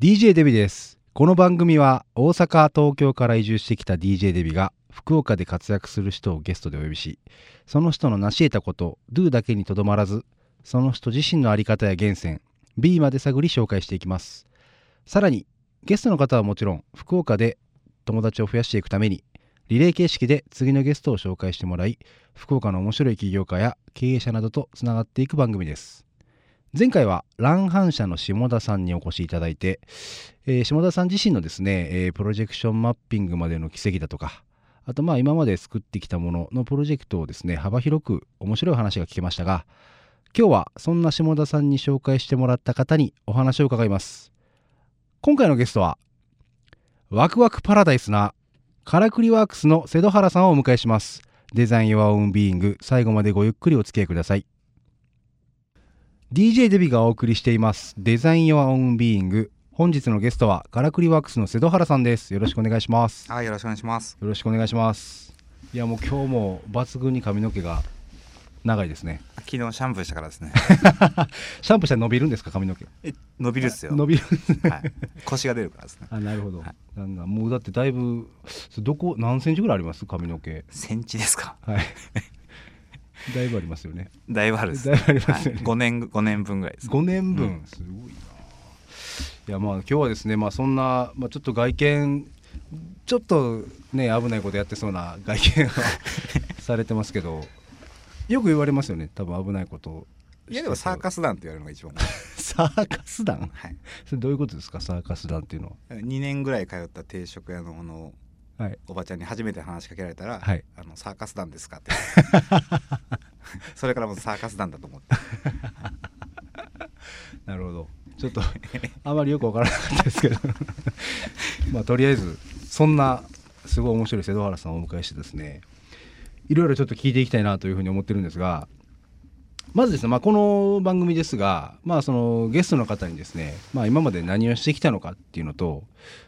DJ デビです。この番組は大阪東京から移住してきた DJ デビが福岡で活躍する人をゲストでお呼びしその人の成し得たこと Do だけにとどまらずその人自身の在り方や源泉 B まで探り紹介していきます。さらにゲストの方はもちろん福岡で友達を増やしていくためにリレー形式で次のゲストを紹介してもらい福岡の面白い起業家や経営者などとつながっていく番組です。前回は乱反社の下田さんにお越しいただいて、えー下田さん自身のですね、えープロジェクションマッピングまでの奇跡だとかあとまあ今まで作ってきたもののプロジェクトをですね幅広く面白い話が聞けましたが今日はそんな下田さんに紹介してもらった方にお話を伺います。今回のゲストはワクワクパラダイスなカラクリワークスの瀬戸原さんをお迎えします。デザイン・ヨア・オン・ビーイング。最後までごゆっくりお付き合いください。DJ デビがお送りしています。デザイン・ヨア・オン・ビーイング。本日のゲストはカラクリワークスの瀬戸原さんです。よろしくお願いします。はい、よろしくお願いします。よろしくお願いします。いやもう今日も抜群に髪の毛が長いですね。昨日シャンプーしたからですね。シャンプーしたら伸びるんですか髪の毛？え、伸びるっすよ。伸びるはい。腰が出るからですね。あなるほど、はい。なんだもうだってだいぶどこ何センチぐらいあります？髪の毛。センチですか。はい だいぶありますよね。だいぶあるです。だいぶありますよね。はい、5年5年分ぐらいです。5年分、うん。すごいな。いやまあ今日はですねまあそんな、まあ、ちょっと外見ちょっとね危ないことやってそうな外見を されてますけどよく言われますよね多分危ないこと。いやでもサーカス団って言われるのが一番。サーカス団？はい。それどういうことですかサーカス団っていうの2年ぐらい通った定食屋のあのははいおばちゃんに初めて話しかけられたら、はいあのサーカス団ですかって。それからもうサーカス団だと思って。なるほどちょっとあまりよくわからなかったですけど まあとりあえずそんなすごい面白い瀬戸原さんをお迎えしてですねいろいろちょっと聞いていきたいなというふうに思ってるんですがまずですね、まあ、この番組ですが、まあ、そのゲストの方にですね、まあ、今まで何をしてきたのかっていうのと、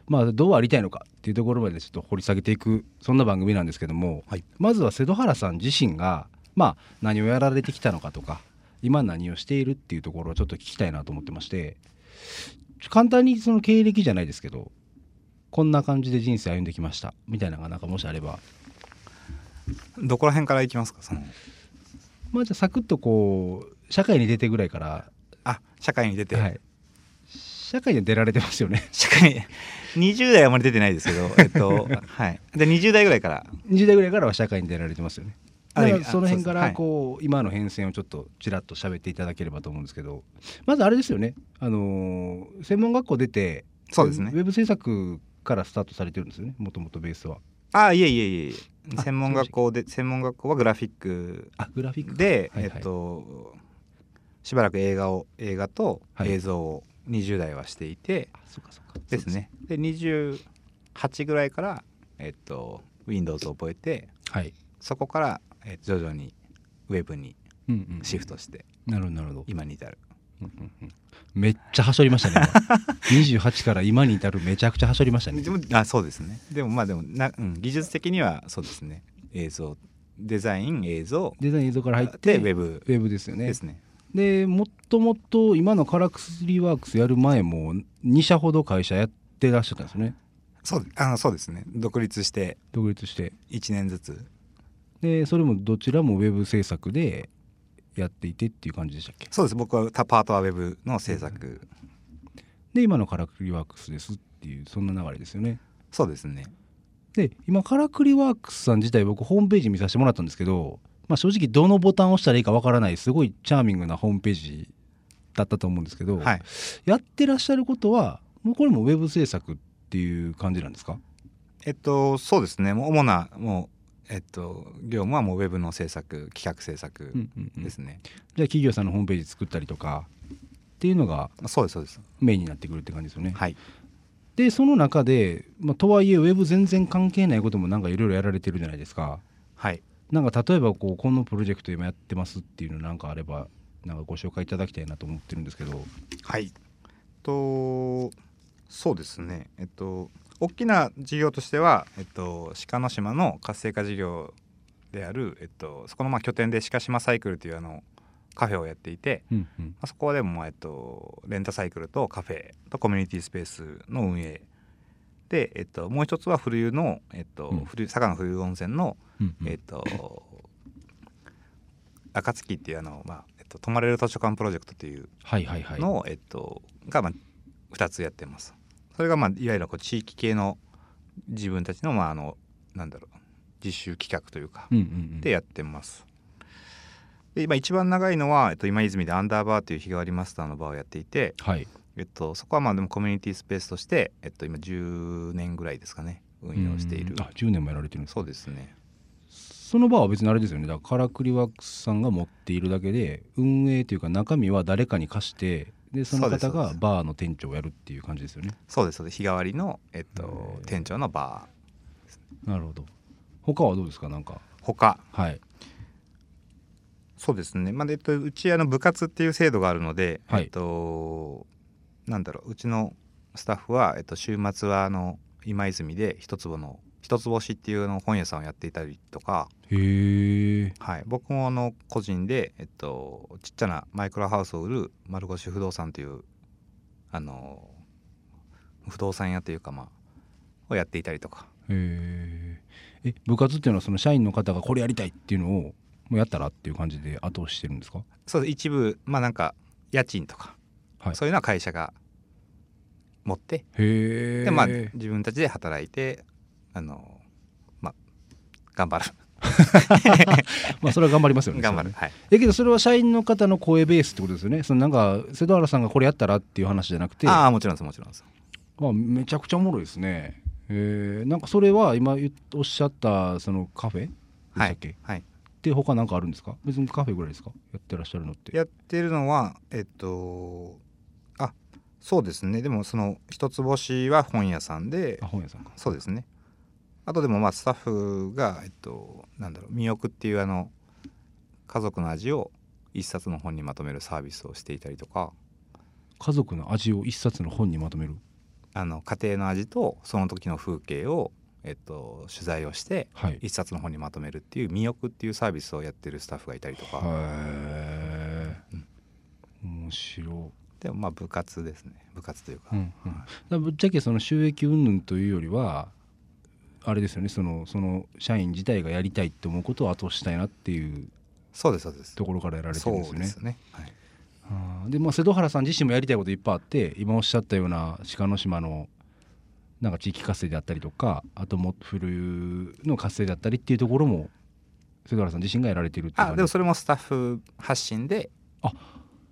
まあ、どうありたいのかっていうところまでちょっと掘り下げていくそんな番組なんですけども、はいまずは瀬戸原さん自身が、まあ、何をやられてきたのかとか今何をしているっていうところをちょっと聞きたいなと思ってまして簡単にその経歴じゃないですけどこんな感じで人生歩んできましたみたいなのがなんかもしあればどこら辺から行きますかその。まあじゃあサクッとこう社会に出てぐらいから、あ、社会に出て。はい、社会には出られてますよね。社会20代はあまり出てないですけど、えっと、はい。で20代ぐらいから。20代ぐらいからは社会に出られてますよね。あだからその辺からこう今の変遷をちょっとちらっと喋っていただければと思うんですけどまずあれですよね。あのー専門学校出てそうですね。ウェブ制作からスタートされてるんですよね。もともとベースは。あいえいえいえいえ。あ専門学校で専門学校はグラフィックあグラフィックで、はいはい。えっとしばらく映画を映画とはい。映像を20代はしていて、あそっかそっか。ですね。で28ぐらいからえっと Windows を覚えてはい、そこから、え徐々にウェブにうんうん、シフトしてなるほどなるほど、今に至る、うんうんうんめっちゃはしょりましたね今。28から今に至るめちゃくちゃはしょりましたね。でもあそうですね。でもまあでもな、うん、技術的にはそうですね。映像デザイン映像。デザイン映像から入ってでウェブ。ウェブですよね。ですね。でもっともっと今のカラクスリーワークスやる前も2社ほど会社やってらっしゃったんですよね。そうあのそうですね。独立して。独立して。1年ずつ。でそれもどちらもウェブ制作でやっていてっていう感じでしたっけ？そうです。僕はタパートはウェブの制作、で今のカラクリワークスですっていうそんな流れですよね。そうですね。で今カラクリワークスさん自体僕ホームページ見させてもらったんですけど、まあ、正直どのボタンを押したらいいかわからないすごいチャーミングなホームページだったと思うんですけど、はい。やってらっしゃることはもうこれもウェブ制作っていう感じなんですか？えっとそうですね。もう主なもうえっと業務はもうウェブの制作企画制作うんうんうん。ですね、じゃあ企業さんのホームページ作ったりとかっていうのがそうですそうです。メインになってくるって感じですよね。はい。でその中で、まあ、とはいえウェブ全然関係ないこともなんかいろいろやられてるじゃないですか。はい。なんか例えばこうこのプロジェクト今やってますっていうのなんかあればなんかご紹介いただきたいなと思ってるんですけど。はい。とそうですね。えっと大きな事業としては、えっと、鹿の島の活性化事業である、えっと、そこのまあ拠点で鹿島サイクルというあのカフェをやっていて、うんうん。まあ、そこでも、えっと、レンタサイクルとカフェとコミュニティスペースの運営で、えっと、もう一つは古湯の、えっとうん。佐賀の古湯温泉の、うんうん。えっと暁っていうあの、まあえっと、泊まれる図書館プロジェクトっていうはいはいはい。の、えっと、が、まあ、2つやってます。それが、まあ、いわゆるこう地域系の自分たちの,、まあ、あのなんだろう実習企画というか、でやってます。で今一番長いのは、えっと、今泉でアンダーバーという日替わりマスターの場をやっていて、はい。えっと、そこはまあでもコミュニティスペースとして、えっと、今10年ぐらいですかね運用している。うん。あ10年もやられてるんですそうですね。その場は別にあれですよね。だからカラクリワークスさんが持っているだけで運営というか中身は誰かに貸してでその方がバーの店長をやるっていう感じですよね。そうですそうです。日替わりの、えっへとー、店長のバー。なるほど。他はどうですかなんか？他。はい。そうですね、まあえっと、うちあの部活っていう制度があるので、はい。えっと、なんだろう。うちのスタッフは、えっと、週末はあの今泉で一坪の一つ星っていうあの本屋さんをやっていたりとか、へえはい、僕もあの個人で、えっと、ちっちゃなマイクロハウスを売る丸越不動産というあの不動産屋というかまあをやっていたりとか。へええ部活っていうのはその社員の方がこれやりたいっていうのをもうやったらっていう感じで後押ししてるんですか？そう一部まあなんか家賃とか、はい。そういうのは会社が持ってへえでまあ自分たちで働いてあのまあ頑張る。まあそれは頑張りますよね。頑張る、はい。えけどそれは社員の方の声ベースってことですよね。そのなんか瀬戸原さんがこれやったらっていう話じゃなくて。ああもちろんですもちろんです。あめちゃくちゃおもろいですね。えー、なんかそれは今おっしゃったそのカフェ？でしたはいっけ、はい。で他なんかあるんですか？別にカフェぐらいですか？やってらっしゃるのって。やってるのはえっとあそうですね。でもその一つ星は本屋さんであ本屋さんか。そうですねあとでもまあスタッフがえっとなんだろう魅力っていうあの家族の味を一冊の本にまとめるサービスをしていたりとか。家族の味を一冊の本にまとめる？あの家庭の味とその時の風景を、えっと、取材をしてはい。一冊の本にまとめるっていう「魅力」っていうサービスをやってるスタッフがいたりとか、へえ面白。でもまあ部活ですね。部活というか、うんうん。ぶっちゃけその収益云々というよりはあれですよねそのその社員自体がやりたいって思うことを後押ししたいなっていうそうですそうです。ところからやられてそるんですよね。うですね、はい、あーでまあ瀬戸原さん自身もやりたいこといっぱいあって今おっしゃったような鹿の島のなんか地域活性であったりとかあとも古の活性だったりっていうところも瀬戸原さん自身がやられてるっていうあでもそれもスタッフ発信であ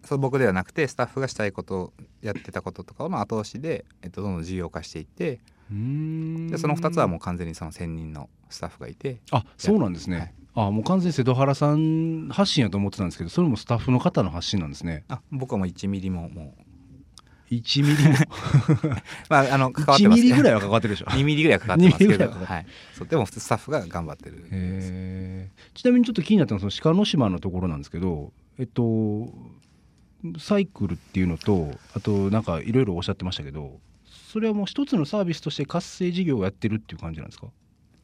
そう僕ではなくてスタッフがしたいことやってたこととかの後押しで、えっと、どんどん事業化していってでその2つはもう完全にその専任のスタッフがいてあそうなんですね、はい。あもう完全に瀬戸原さん発信やと思ってたんですけどそれもスタッフの方の発信なんですね。あ僕はもう1ミリもも1ミリも？う まああの関わって1ます。ミリぐらいはかかってるでしょ。2ミリぐらいはかかってますけ2ミリぐらど、いはかかはい、そうでも普通スタッフが頑張ってるちなみにちょっと気になったのはその鹿の島のところなんですけどえっとサイクルっていうのとあとなんかいろいろおっしゃってましたけどそれはもう一つのサービスとして活性事業をやってるっていう感じなんですか？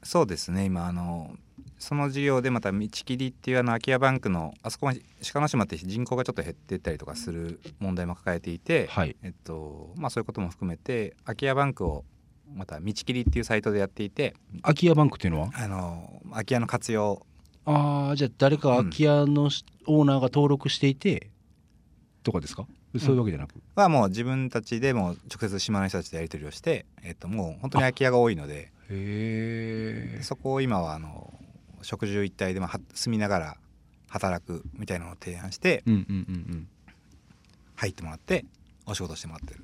そうですね。今あのその事業でまた道切りっていうあの空き家バンクのあそこ鹿の島って人口がちょっと減ってったりとかする問題も抱えていて、はい。えっとまあ、そういうことも含めて空き家バンクをまた道切りっていうサイトでやっていて空き家バンクっていうのは？あの空き家の活用。ああじゃあ誰か空き家のしオーナーが登録していてとかですか？そういうわけじゃなく、はもう自分たちでもう直接島の人たちとやり取りをして、えっと、もう本当に空き家が多いのでへえ。そこを今はあの食住一体でまあは住みながら働くみたいなのを提案してうんうんうんうん。入ってもらってお仕事してもらってる。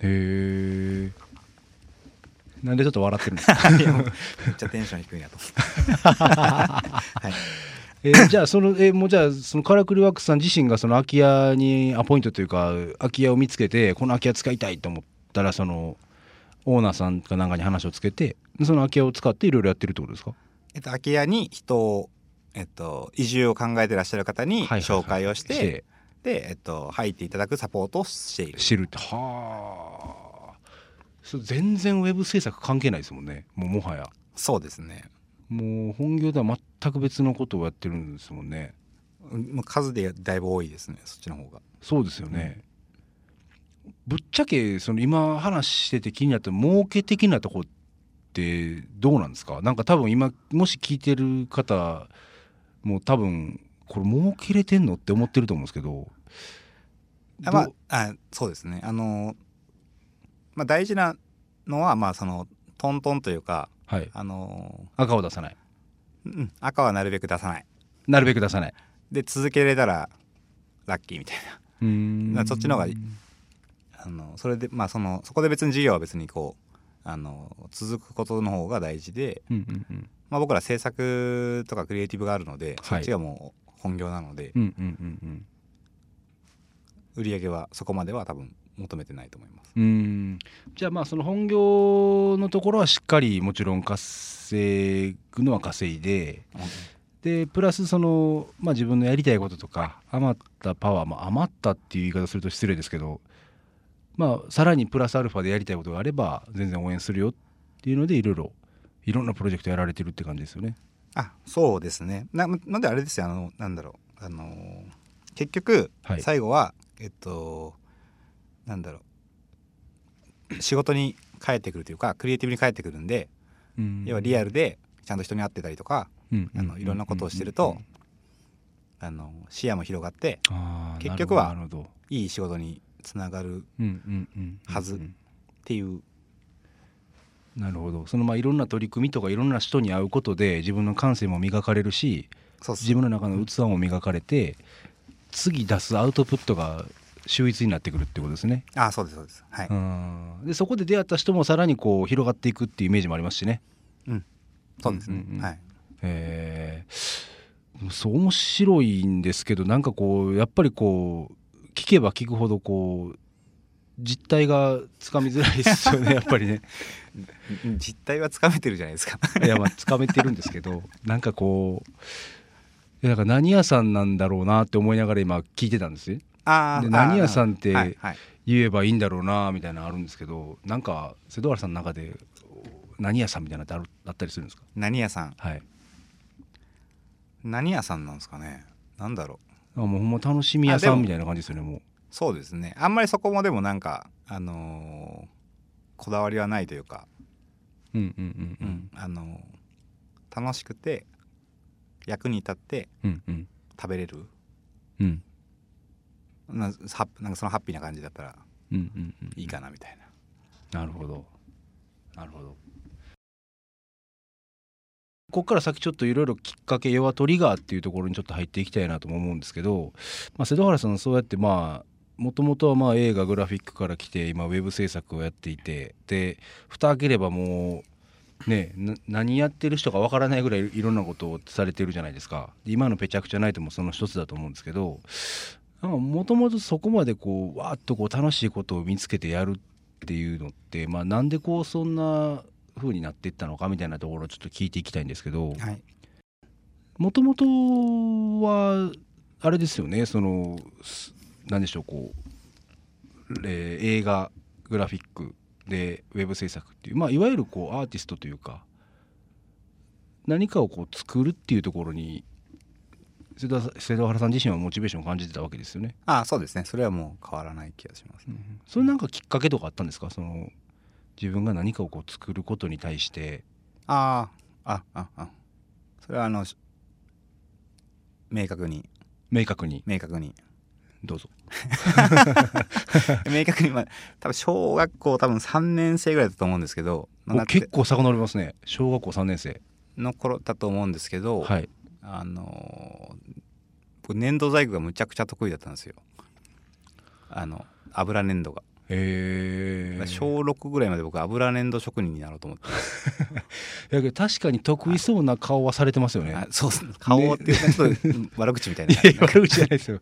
へえ。なんでちょっと笑ってるんですか？めっちゃテンション低いなと。思って、はい、えー じゃあそのえーもうじゃあそのカラクリワックスさん自身がその空き家にアポイントというか空き家を見つけてこの空き家使いたいと思ったらそのオーナーさんかなんかに話をつけてその空き家を使っていろいろやってるってことですか？えっと、空き家に人を、えっと、移住を考えてらっしゃる方にはいはいはい。紹介をして,、で、えっと、入っていただくサポートをしている。知るって。はあ。全然ウェブ制作関係ないですもんね。もうもはや。そうですねもう本業とは全く別のことをやってるんですもんね。数でだいぶ多いですねそっちの方が。そうですよね、ぶっちゃけその今話してて気になった儲け的なとこってどうなんですか？なんか多分今もし聞いてる方も多分これ儲けれてんのって思ってると思うんですけど。あまあそうですね。あのまあ大事なのはまあそのトントンというかはい。あの赤を出さない。うん赤はなるべく出さない。なるべく出さない。で続けれたらラッキーみたいな。うーん。まあそっちの方がいい。あのそれでまあそのそこで別に授業は別にこうあの続くことの方が大事で、うんうんうん。まあ、僕ら制作とかクリエイティブがあるので、はい。そっちがもう本業なのでうんうんうんうん。売り上げはそこまでは多分求めてないと思います。うーん。じゃあまあその本業のところはしっかりもちろん稼ぐのは稼いででプラスその、まあ、自分のやりたいこととか余ったパワー、まあ、余ったっていう言い方すると失礼ですけど、まあ、さらにプラスアルファでやりたいことがあれば全然応援するよっていうのでいろいろいろんなプロジェクトやられてるって感じですよね。あそうですね。ななんであれですよ。あのなんだろう。あの結局、はい。最後はえっとなんだろう。仕事に帰ってくるというかクリエイティブに帰ってくるんで、要はリアルでちゃんと人に会ってたりとか、あのいろんなことをしてるとあの視野も広がって結局はいい仕事につながるはずていう。なるほど。そのまあいろんな取り組みとかいろんな人に会うことで自分の感性も磨かれるし自分の中の器も磨かれて次出すアウトプットが秀逸になってくるってことですね。あそうですそうです。はい、うん。でそこで出会った人もさらにこう広がっていくっていうイメージもありますしね。そうですね、うんうんうん。はい。えー。そう面白いんですけどなんかこうやっぱりこう聞けば聞くほどこう実態がつかみづらいですよね やっぱりね。実態はつかめてるじゃないですか。いやまあつかめてるんですけど なんかこういやなんか何屋さんなんだろうなって思いながら今聞いてたんです。ね。あ何屋さんって言えばいいんだろうなみたいなのあるんですけどなんか瀬戸原さんの中で何屋さんみたいなのってあるあったりするんですか？何屋さん？はい。何屋さんなんですかね？なんだろう。あもうほんま楽しみ屋さんみたいな感じですよねもう。そうですね。あんまりそこもでもなんかあのーこだわりはないというか、うんうんうん。うん。あのー楽しくて役に立ってうんうん。食べれる。うんなハッなんかそのハッピーな感じだったらうんうんうんいいかなみたいな、なるほど。なるほど。ここから先ちょっといろいろきっかけ弱トリガーっていうところにちょっと入っていきたいなとも思うんですけど、まあ、瀬戸原さんそうやってまあもともとはまあ映画グラフィックから来て今ウェブ制作をやっていてで蓋開ければもうねな何やってる人かわからないぐらいいろんなことをされてるじゃないですか。で今のペチャクチャナイトもその一つだと思うんですけどもともとそこまでこうわーっとこう楽しいことを見つけてやるっていうのって、まあ、なんでこうそんな風になっていったのかみたいなところをちょっと聞いていきたいんですけどはい。もともとはあれですよねそのす何でしょうこう、えー映画グラフィックでウェブ制作っていう、まあ、いわゆるこうアーティストというか何かをこう作るっていうところに瀬戸瀬戸原さん自身はモチベーションを感じてたわけですよね。あそうですね。それはもう変わらない気がします、ね。それなんかきっかけとかあったんですか？その自分が何かをこう作ることに対して。あああああ。それはあのし明確に。明確に。明確に。どうぞ。明確にまあ多分小学校多分3年生ぐらいだと思うんですけど。結構遡りますね。小学校3年生。の頃だと思うんですけど、はいあの僕粘土細工がむちゃくちゃ得意だったんですよ。あの油粘土が、へえ小6ぐらいまで僕油粘土職人になろうと思って、やけど確かに得意そうな顔はされてますよね。あそうですね。顔っていうかちょっとうん悪口みたいな。いや悪口じゃないですよ。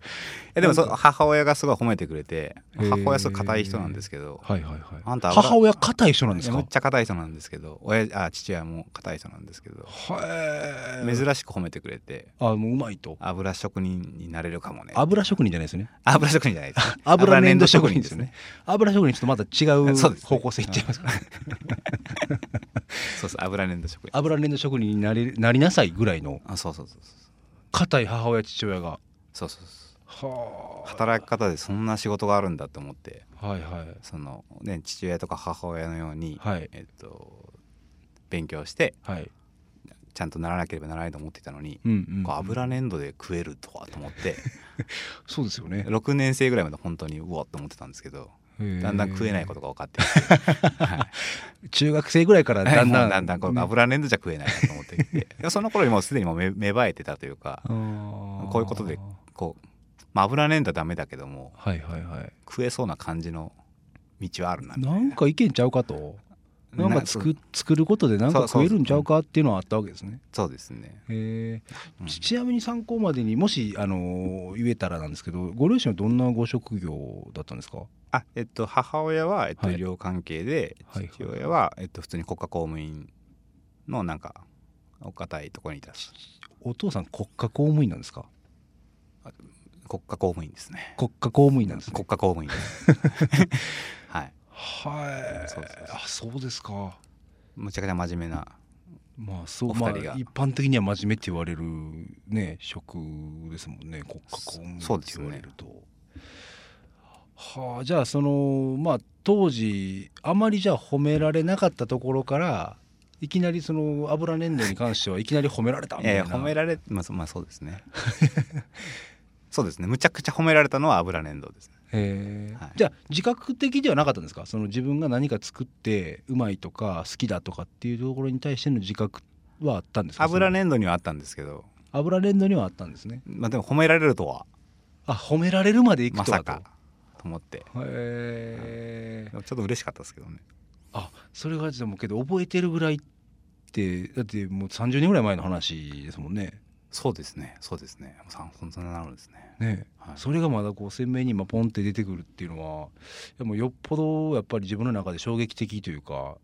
えでもそ母親がすごい褒めてくれて母親すごい硬い人なんですけどはいはいはい。あんた油母親硬い人なんですか？いやむっちゃ硬い人なんですけど親あ父親も硬い人なんですけどは珍しく褒めてくれてあもううまいと。油職人になれるかもね。油職人じゃないですね。油職人じゃないです。油粘土職人ですね油職人ちょっとまた違う 方向性いっちゃいますから。そうそう油粘土職人。油粘土職人になりなりなさいぐらいのあそうそうそうそう。硬い母親父親が。そうそうそう。はあ。働き方でそんな仕事があるんだと思って。はいはい。その、ね、父親とか母親のように、はい。えっと、勉強してはい。ちゃんとならなければならないと思ってたのに、うんうん油粘土で食えるとはと思って。そうですよね。6年生ぐらいまで本当にうわっと思ってたんですけどだんだん食えないことが分かってきて、はい。中学生ぐらいからだんだんもうだんだんこの油粘土じゃ食えないなと思ってきて。その頃にもうすでにもう芽芽生えてたというかここういうことでこう、まあ、油粘土はダメだけどもはいはいはい。食えそうな感じの道はあるなな。んかいけんちゃうかとなんか作作ることでなんかそうそう。食えるんちゃうかっていうのはあったわけですね。そうですね、へえうんちちなみに参考までにもしあの言えたらなんですけどご両親はどんなご職業だったんですか？あえっと母親は、えっと、はい。医療関係で、はい父親は、えっと、普通に国家公務員のなんかお堅いところにいたし。お父さん国家公務員なんですか？国家公務員ですね。国家公務員なんですね。国家公務員です はい。はいそうあそうですか。むちゃくちゃ真面目な。まあそうまあ一般的には真面目って言われるね職ですもんね。国家公務員って言われると、はあじゃあそのまあ当時あまりじゃあ褒められなかったところからいきなりその油粘土に関してはいきなり褒められたみたいな。褒められままあそうですね そうですね。むちゃくちゃ褒められたのは油粘土ですね。へえはい。じゃあ自覚的ではなかったんですか？その自分が何か作ってうまいとか好きだとかっていうところに対しての自覚はあったんですか？油粘土にはあったんですけど。油粘土にはあったんですね。まあでも褒められるとは。あ褒められるまでいくとはと。まさかと思って。へえちょっと嬉しかったですけどね。あそれがでもけど覚えてるぐらいってだってもう30年ぐらい前の話ですもんねそうですね。そうですね。もうさんそんななるんですね。ね。はい。それがまだこう鮮明に今ポンって出てくるっていうのはもうよっぽどやっぱり自分の中で衝撃的というか。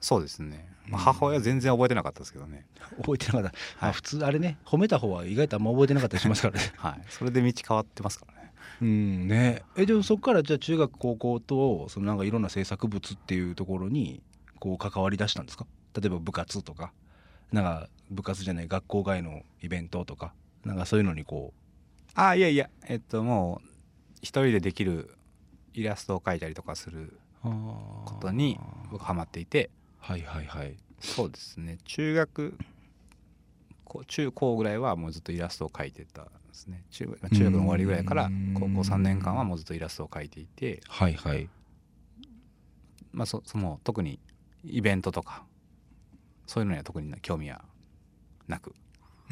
そうですね、まあ、うん。母親は全然覚えてなかったですけどね。覚えてなかった、まあはい普通あれね褒めた方は意外とあんま覚えてなかったりしますからね。はい。それで道変わってますからね。うんね。えでもそこからじゃあ中学高校とそのなんかいろんな制作物っていうところにこう関わり出したんですか？例えば部活とか。なんか部活じゃない学校外のイベントとかなんかそういうのにこあいやいやえっともう一人でできるイラストを描いたりとかするうことに僕ハマっていて。はいはいはい。そうですね。中学こ中高ぐらいはもうずっとイラストを描いてたんですね。中学中学の終わりぐらいからうん。高校3年間はもうずっとイラストを描いていて、はいはい。まあ、そその特にイベントとかそういうのには特に興味はなく。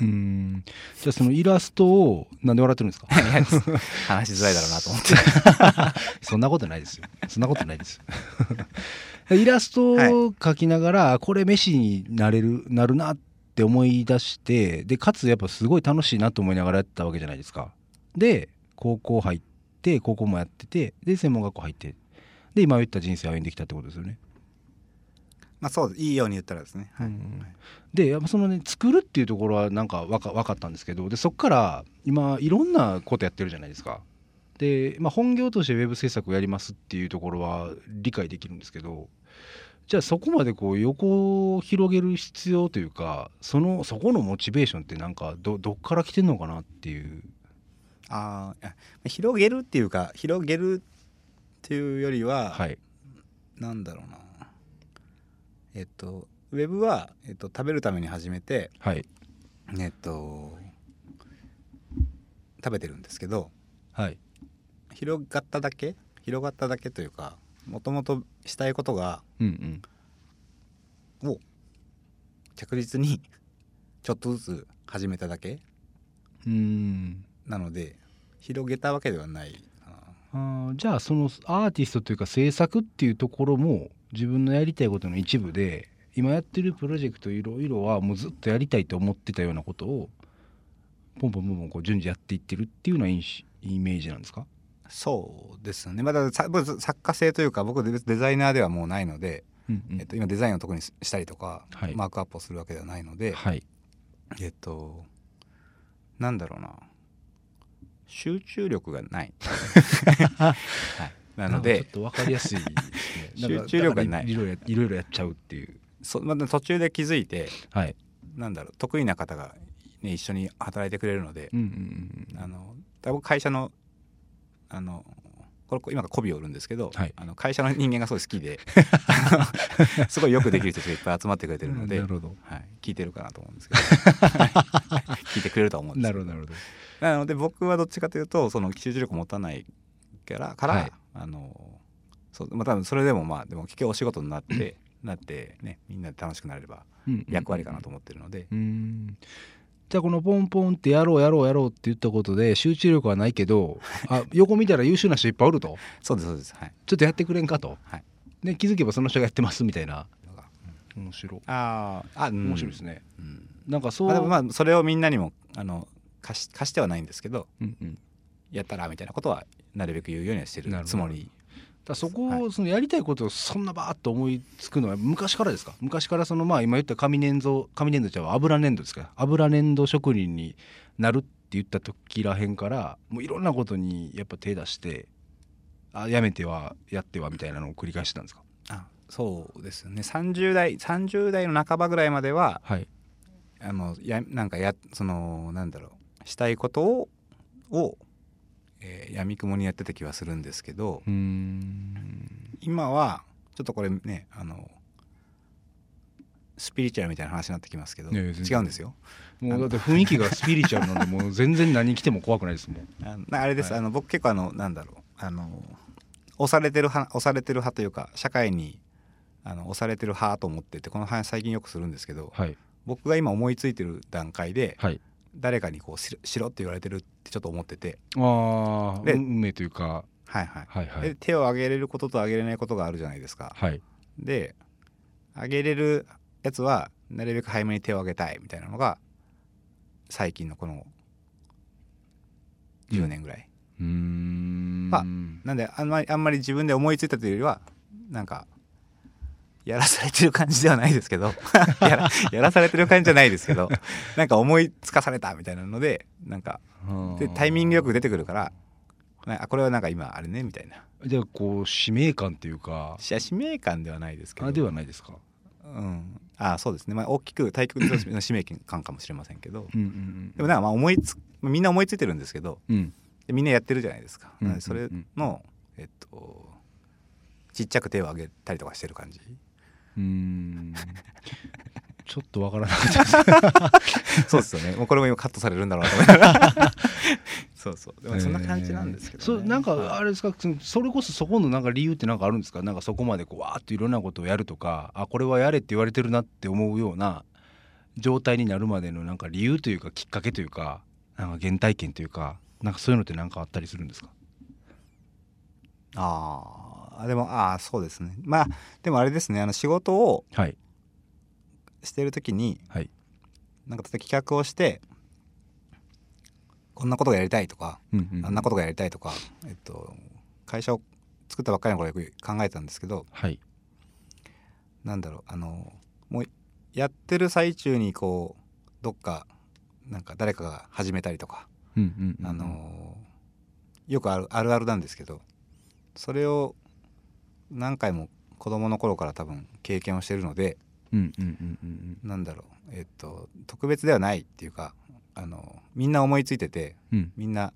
うん。じゃあそのイラストをなんで笑ってるんですか？話しづらいだろうなと思って。そんなことないですよ。そんなことないですよ。イラストを描きながら、これ飯になれるなるなって思い出してでかつやっぱすごい楽しいなと思いながらやってたわけじゃないですか。で高校入って高校もやっててで専門学校入ってで今言った人生歩んできたってことですよね。まあそういいように言ったらですね、はい。うんでやっぱそのね作るっていうところはなんかわか分かったんですけどでそこから今いろんなことやってるじゃないですか。で、まあ、本業としてウェブ制作をやりますっていうところは理解できるんですけどじゃあそこまでこう横を広げる必要というかそのそこのモチベーションってなんかどどっから来てんのかなっていう。ああ広げるっていうか広げるっていうよりは、はい。なんだろうな。えっとウェブは、えっと、食べるために始めてはい。えっと食べてるんですけどはい。広がっただけ広がっただけというかもともとしたいことがうんうん。を着実にちょっとずつ始めただけうーん。なので広げたわけではないあーじゃあそのアーティストというか制作っていうところも自分のやりたいことの一部で今やってるプロジェクトいろいろはもうずっとやりたいと思ってたようなことをポンポンポンポンこう順次やっていってるっていうようなイメージなんですか？そうですよね。まだ作家性というか僕デデザイナーではもうないので、うんうん。えっと、今デザインを特にししたりとか、はい。マークアップをするわけではないので、はい。えっとなんだろうな。集中力がない、はい、なのでちょっと分かりやすいね。集中力がない。いろいろやっちゃうっていうそまだ途中で気づいてはい。なんだろう得意な方が、ね、一緒に働いてくれるのでうんうんうんあの僕会社のあのこれ今が媚びを売るんですけど、はい。あの会社の人間がすごい好きで すごいよくできる人がいっぱい集まってくれてるので、聞いてるかなと思うんですけど。聞いてくれるとは思うんですけどなるほど。なので僕はどっちかというとその集中力持たないからから、はい。あのそうまあ多分それでもまあでも結局お仕事になってなってねみんなで楽しくなれば役割かなと思ってるので、うん。じゃあこのポンポンってやろうやろうやろうって言ったことで集中力はないけどあ横見たら優秀な人いっぱいおると？そうですそうです。はい。ちょっとやってくれんかと、はい。で気づけばその人がやってますみたいな。のが面白い。あーあ、うん。面白いですね、うん。なんかそう、まあ、それをみんなにもあの貸し貸してはないんですけどうんうん、やったらみたいなことはなるべく言うようにはしてるつもりだそこを、はそのやりたいことをそんなバーッと思いつくのは昔からですか？昔からそのまあ今言った紙粘土紙粘土じゃ油粘土ですか？油粘土職人になるって言った時らへんからもういろんなことにやっぱ手出してあやめてはやってはみたいなのを繰り返してたんですか？あそうですね。30代30代の半ばぐらいまでははい。あのやなんかやそのなんだろうしたいことをを、えー、闇雲にやってた気はするんですけど今はちょっとこれねあのスピリチュアルみたいな話になってきますけどいやいや違うんですよ。もうだって雰囲気がスピリチュアルなんでもう全然何来ても怖くないですもん。あのあれです、はい。あの僕結構あのなんだろう。あの押されてる派押されてる派というか社会にあの押されてる派と思っててこの話最近よくするんですけどはい。僕が今思いついてる段階ではい誰かにこうしろって言われてるってちょっと思ってて。ああで運命というか。はいはい、はいはい。で手を挙げれることと挙げれないことがあるじゃないですか。はい。で挙げれるやつはなるべく早めに手を挙げたいみたいなのが最近のこの10年ぐらい、うーんあなんであんまりあんまり自分で思いついたというよりはなんかやらされてる感じではないですけど。やらやらされてる感じじゃないですけど。なんか思いつかされたみたいなのでなんかでタイミングよく出てくるからなあこれはなんか今あれねみたいな。じゃあこう使命感っていうか。いや使命感ではないですけど。あではないですか。うん、あそうですね、まあ、大きく対極 の使命感かもしれませんけど。でもなんかまあ思いつみんな思いついてるんですけど。うん。みんなやってるじゃないですか、それのえっとちっちゃく手を挙げたりとかしてる感じうーん。ちょっとわからなかった。そうですよね。もうこれも今カットされるんだろうなと思いながらそうそう。でもそんな感じなんですけど、ね。そうなんかあれですか？それこそそこのなんか理由ってなんかあるんですか？なんかそこまでこうわーっといろんなことをやるとかあこれはやれって言われてるなって思うような状態になるまでのなんか理由というかきっかけというかなんか原体験というかなんかそういうのってなんかあったりするんですか？ああでもああそうですね。まあでもあれですね。あの仕事をはい。してる時にはい。なんか例えば企画をしてこんなことがやりたいとかうんうんあんなことがやりたいとか、えっと、会社を作ったばっかりの頃よく考えてたんですけどはい。なんだろうあのもうやってる最中にこうどっかなんか誰かが始めたりとか、うんうんうん。あのよくあるあるあるなんですけどそれを何回も子供の頃から多分経験をしてるのでうんうんうんうんなんだろう。えっと特別ではないっていうかあのみんな思いついててうん。みんな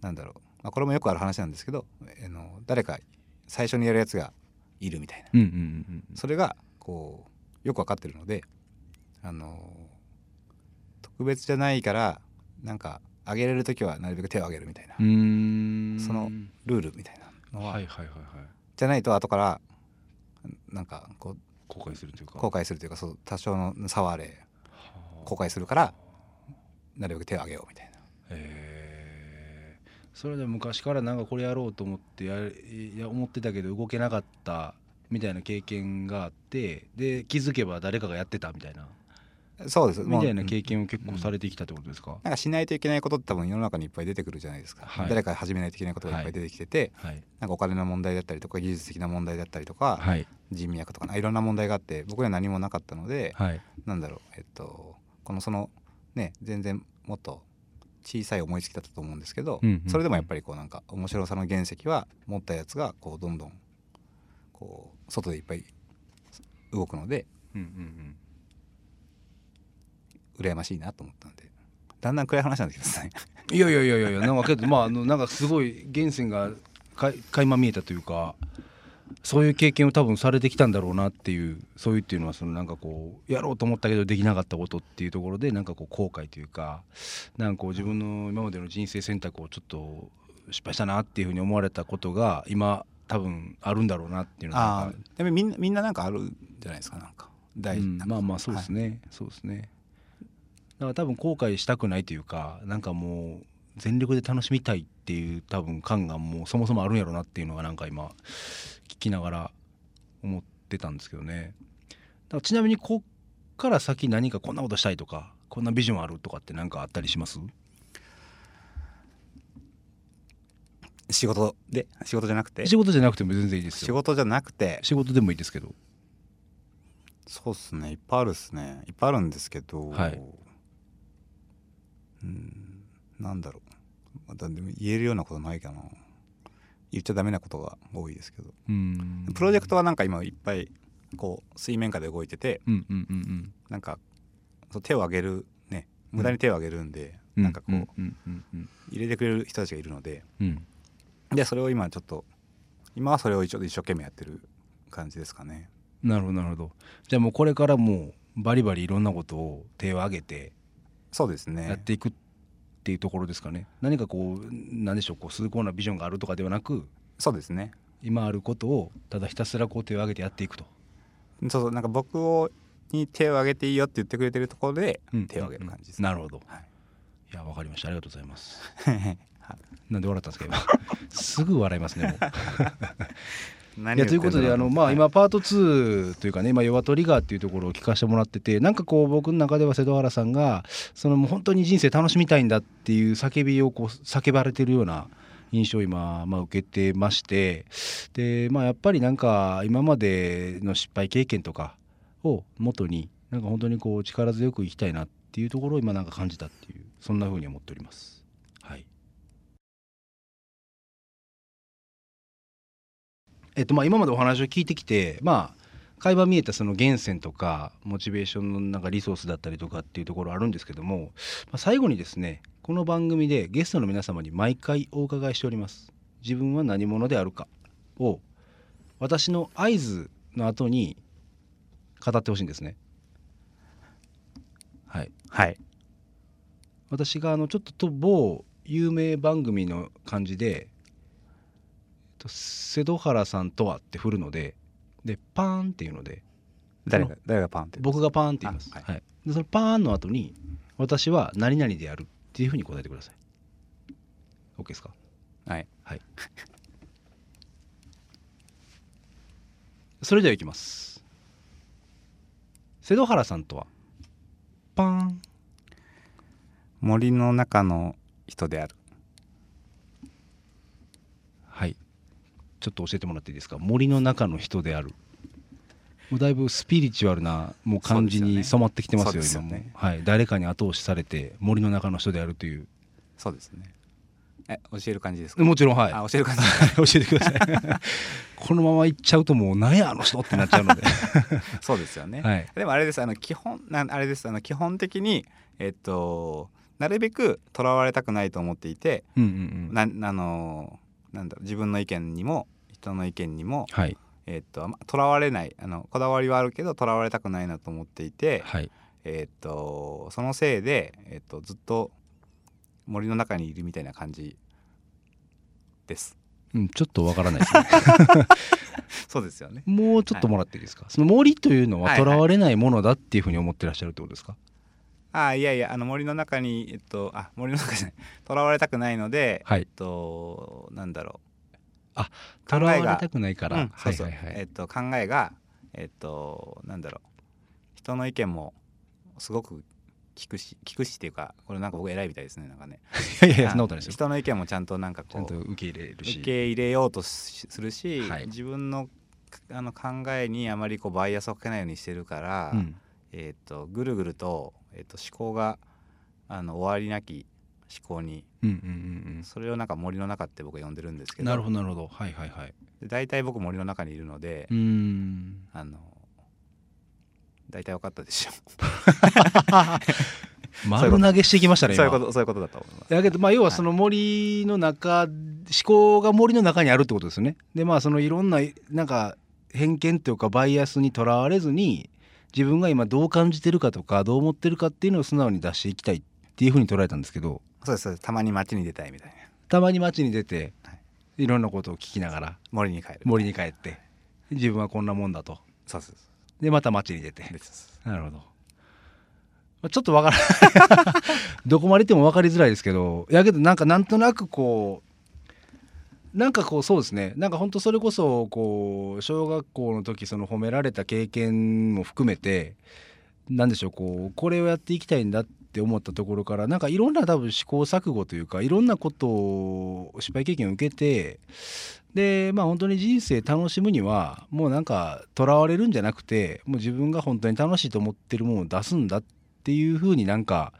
なんだろう、まあ、これもよくある話なんですけどあの誰か最初にやるやつがいるみたいな。うんうんうんうんそれがこうよく分かってるのであの特別じゃないからなんか上げれる時はなるべく手を挙げるみたいな。うーん。そのルールみたいなのは、はいはいはいはいじゃないと後からなんかこう後悔するというか。後悔するというかそう多少の差はあれはあ。後悔するからなるべく手を挙げようみたいな。それで昔からなんかこれやろうと思ってやいや思ってたけど動けなかったみたいな経験があってで気づけば誰かがやってたみたいなそうです。みたいな経験を結構されてきたってことですか、なんかしないといけないことって多分世の中にいっぱい出てくるじゃないですか、はい。誰か始めないといけないことがいっぱい出てきてて、はい。なんかお金の問題だったりとか技術的な問題だったりとか、はい。人脈とかいろんな問題があって僕には何もなかったので、はい。なんだろうえっとこのそのね全然もっと小さい思いつきだったと思うんですけど、うんうんうん。それでもやっぱりこうなんか面白さの原石は持ったやつがこうどんどんこう外でいっぱい動くのでうんうん羨ましいなと思ったんで。だんだん暗い話なんですけどね。いやいやいやいやなんかけどまああのなんかすごい源泉がか垣間見えたというかそういう経験を多分されてきたんだろうなっていうそういうっていうのはそのなんかこうやろうと思ったけどできなかったことっていうところでなんかこう後悔というかなんかこう自分の今までの人生選択をちょっと失敗したなっていうふうに思われたことが今多分あるんだろうなっていうのはでもみんなみんななんかあるんじゃないですかなんか。大、うん、まあまあそうですね、はい、そうですねだから多分後悔したくないというかなんかもう全力で楽しみたいっていう多分感がもうそもそもあるんやろうなっていうのがなんか今聞きながら思ってたんですけどね。だからちなみにこっから先何かこんなことしたいとかこんなビジョンあるとかって何かあったりします？仕事で？仕事じゃなくて？仕事じゃなくても全然いいですよ。仕事じゃなくて？仕事でもいいですけど。そうっすね。いっぱいあるっすね。いっぱいあるんですけど、はい、うん。なんだろう。またでも言えるようなことないかな。言っちゃダメなことが多いですけど。プロジェクトはなんか今いっぱいこう水面下で動いてて、うんうんうんうん、なんかそう手を挙げるね。無駄に手を挙げるんで、うん、なんかこう,、入れてくれる人たちがいるので、うん、でそれを今ちょっと今はそれを一応一生懸命やってる感じですかね。なるほどなるほど。じゃあもうこれからもうバリバリいろんなことを手を挙げてそうですね。やっていくっていうところですかね。何かこう何でしょうこう崇高なビジョンがあるとかではなくそうですね。今あることをただひたすらこう手を挙げてやっていくと。そうそう。なんか僕をに手を挙げていいよって言ってくれてるところで手を挙げる感じです、うんうんうん、なるほど、はい、いやわかりました。ありがとうございます。なんで笑ったんですか今。すぐ笑いますね いやということであの、まあ、今パート2というかね今弱トリガーっていうところを聞かせてもらっててなんかこう僕の中では瀬戸原さんがそのもう本当に人生楽しみたいんだっていう叫びをこう叫ばれてるような印象を今、まあ、受けてましてで、まあ、やっぱりなんか今までの失敗経験とかをもとになんか本当にこう力強く生きたいなっていうところを今なんか感じたっていうそんなふうに思っております。えっとまあ、今までお話を聞いてきて、まあ、会話見えたその源泉とかモチベーションのなんかリソースだったりとかっていうところあるんですけども、まあ、最後にですねこの番組でゲストの皆様に毎回お伺いしております。自分は何者であるかを私の合図の後に語ってほしいんですね。はい。はい。私があのちょっとと某有名番組の感じで瀬戸原さんとはって振るのででパーンっていうので誰が誰がパーンって僕がパーンって言います、はい、はい、でそのパーンの後に私は何々でやるっていうふうに答えてください。OK ですか？はい。はい。それではいきます。瀬戸原さんとはパーン。森の中の人であるちょっと教えてもらっていいですか？森の中の人である。もうだいぶスピリチュアルなもう感じに染まってきてますよ、ね、今も、ね、はい、誰かに後押しされて森の中の人であるという。そうですね。え教える感じですか？もちろんはい。あ教える感じ。教えてください。このまま行っちゃうともう何やあの人ってなっちゃうので。そうですよね、はい、でもあれですあの基本なあれです。あの基本的にえっとなるべくとらわれたくないと思っていて、うんうんうん、なあのなんだろう自分の意見にも人の意見にも、はい、えー、っととらわれないあのこだわりはあるけどとらわれたくないなと思っていて、はい、えー、っとそのせいで、えー、っとずっと森の中にいるみたいな感じです。うん、ちょっとわからないですね そうですよね。もうちょっともらっていいですか？はい、その森というのはとらわれないものだっていうふうに思ってらっしゃるってことですか？あいやいやあの森の中にえっとあ森の中じゃない。とらわれたくないので、はい、えっとなんだろう。あとらわれたくないから、うん、そうそう、はいはいはい、えっと考えがえっとなんだろう。人の意見もすごく聞くし聞くしっていうかこれなんか僕偉いみたいですねなんかね。いやいやそんなことないです人の意見もちゃんとなんかこうちゃんと受け入れるし。受け入れようとするし、はい、自分のあの考えにあまりこうバイアスをかけないようにしてるから、うん、えっとぐるぐるとえー、と思考があの終わりなき思考に、うんうんうんうん、それをなんか森の中って僕は呼んでるんですけど。なるほどなるほど。はいはいはい。大体僕森の中にいるのでうん。あの大体分かったでしょ。丸投げしてきましたねそういうことそういうことだと思います。だけどまあ要はその森の中、はい、思考が森の中にあるってことですよね。でまあそのいろんななんか偏見というかバイアスにとらわれずに自分が今どう感じてるかとかどう思ってるかっていうのを素直に出していきたいっていうふうに捉えたんですけどそうですたまに街に出たいみたいな。たまに街に出て、はい、いろんなことを聞きながら森に帰る。森に帰って自分はこんなもんだと。そうそうでまた街に出て。なるほど。ちょっとわからない。どこまで行っても分かりづらいですけどやけどなんかなんとなくこうなんかこうそうですね。なんか本当それこそこう小学校の時その褒められた経験も含めてなんでしょうこうこれをやっていきたいんだって思ったところからなんかいろんな多分試行錯誤というかいろんなことを失敗経験を受けてでまあ本当に人生楽しむにはもうなんかとらわれるんじゃなくてもう自分が本当に楽しいと思ってるものを出すんだっていうふうになんか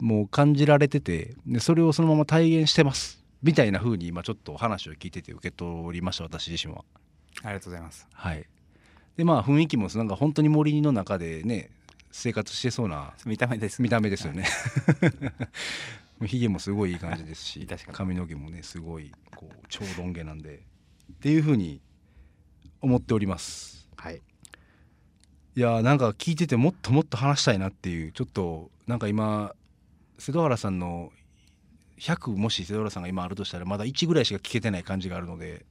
もう感じられててでそれをそのまま体現してます。みたいなふうに今ちょっと話を聞いてて受け取りました私自身は。ありがとうございます。はい。でまあ雰囲気もなんか本当に森の中でね生活してそうな見た目です見た目ですよね、ひげ もすごいいい感じですし 髪の毛もねすごいこう超ロン毛なんでっていうふうに思っております。はい。いやなんか聞いててもっともっと話したいなっていうちょっとなんか今瀬戸原さんの100もし瀬戸原さんが今あるとしたらまだ1ぐらいしか聞けてない感じがあるので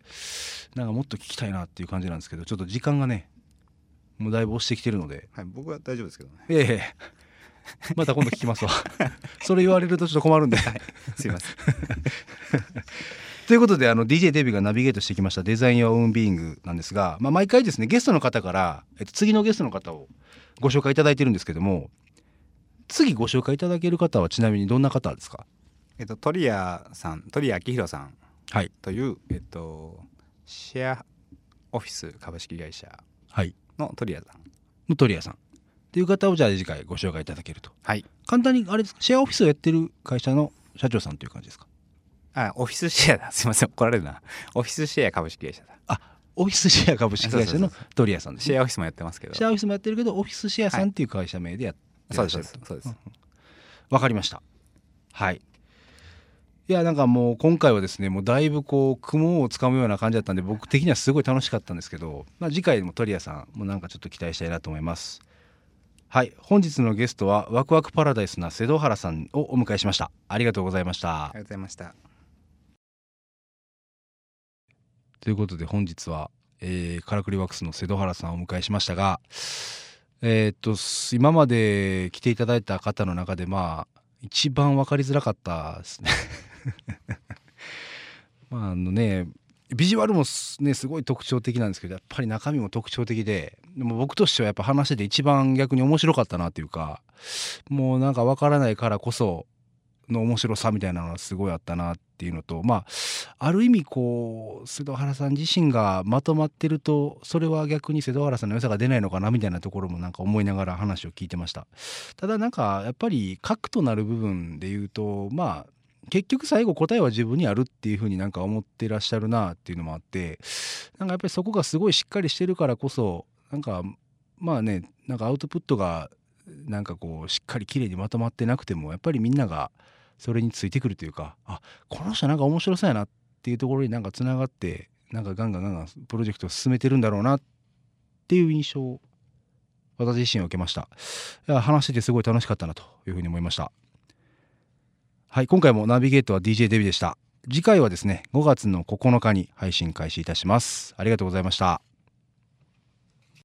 なんかもっと聞きたいなっていう感じなんですけどちょっと時間がねもうだいぶ押してきてるので、はい、僕は大丈夫ですけどね。ええまた今度聞きますわ。それ言われるとちょっと困るんで、はい、すいません。ということであの DJ デビがナビゲートしてきましたデザイン・オン・ビーイングなんですが、まあ、毎回ですねゲストの方から、えっと、次のゲストの方をご紹介いただいてるんですけども次ご紹介いただける方はちなみにどんな方ですか？えっと鳥谷さん鳥谷明宏さんはい。という、えっとシェアオフィス株式会社はい。の鳥谷さん。の鳥谷さん。っていう方をじゃあ次回ご紹介いただけると。はい。簡単にあれですか？シェアオフィスをやってる会社の社長さんという感じですか？あオフィスシェアだ。すいません。怒られるな。オフィスシェア株式会社だ。あオフィスシェア株式会社の鳥谷さんです、ね、シェアオフィスもやってますけど。シェアオフィスもやってるけどオフィスシェアさんっていう会社名でやってらっしゃる、はい、そうです。わ、うん、かりました。はいいやなんかもう今回はですねもうだいぶこう雲をつかむような感じだったんで僕的にはすごい楽しかったんですけど、まあ、次回も鳥谷さんもなんかちょっと期待したいなと思います。はい本日のゲストはワクワクパラダイスな瀬戸原さんをお迎えしました。ありがとうございました。ありがとうございました。ということで本日は、えー、カラクリワックスの瀬戸原さんをお迎えしましたがえー、っと今まで来ていただいた方の中でまあ一番分かりづらかったですね まああのねビジュアルもねすごい特徴的なんですけどやっぱり中身も特徴的ででも僕としてはやっぱ話してて一番逆に面白かったなっていうかもうなんか分からないからこその面白さみたいなのがすごいあったなっていうのとまあある意味こう瀬戸原さん自身がまとまってるとそれは逆に瀬戸原さんの良さが出ないのかなみたいなところもなんか思いながら話を聞いてました。ただなんかやっぱり核となる部分で言うとまあ結局最後答えは自分にあるっていうふうになんか思ってらっしゃるなっていうのもあってなんかやっぱりそこがすごいしっかりしてるからこそなんかまあねなんかアウトプットがなんかこうしっかりきれいにまとまってなくてもやっぱりみんながそれについてくるというかあこの人なんか面白そうやなっていうところになんかつながってなんかガンガンガンガンプロジェクトを進めてるんだろうなっていう印象を私自身を受けました。いや話しててすごい楽しかったなというふうに思いました。はい今回もナビゲートは DJ デビューでした。次回はですね5月の9日に配信開始いたします。ありがとうございました。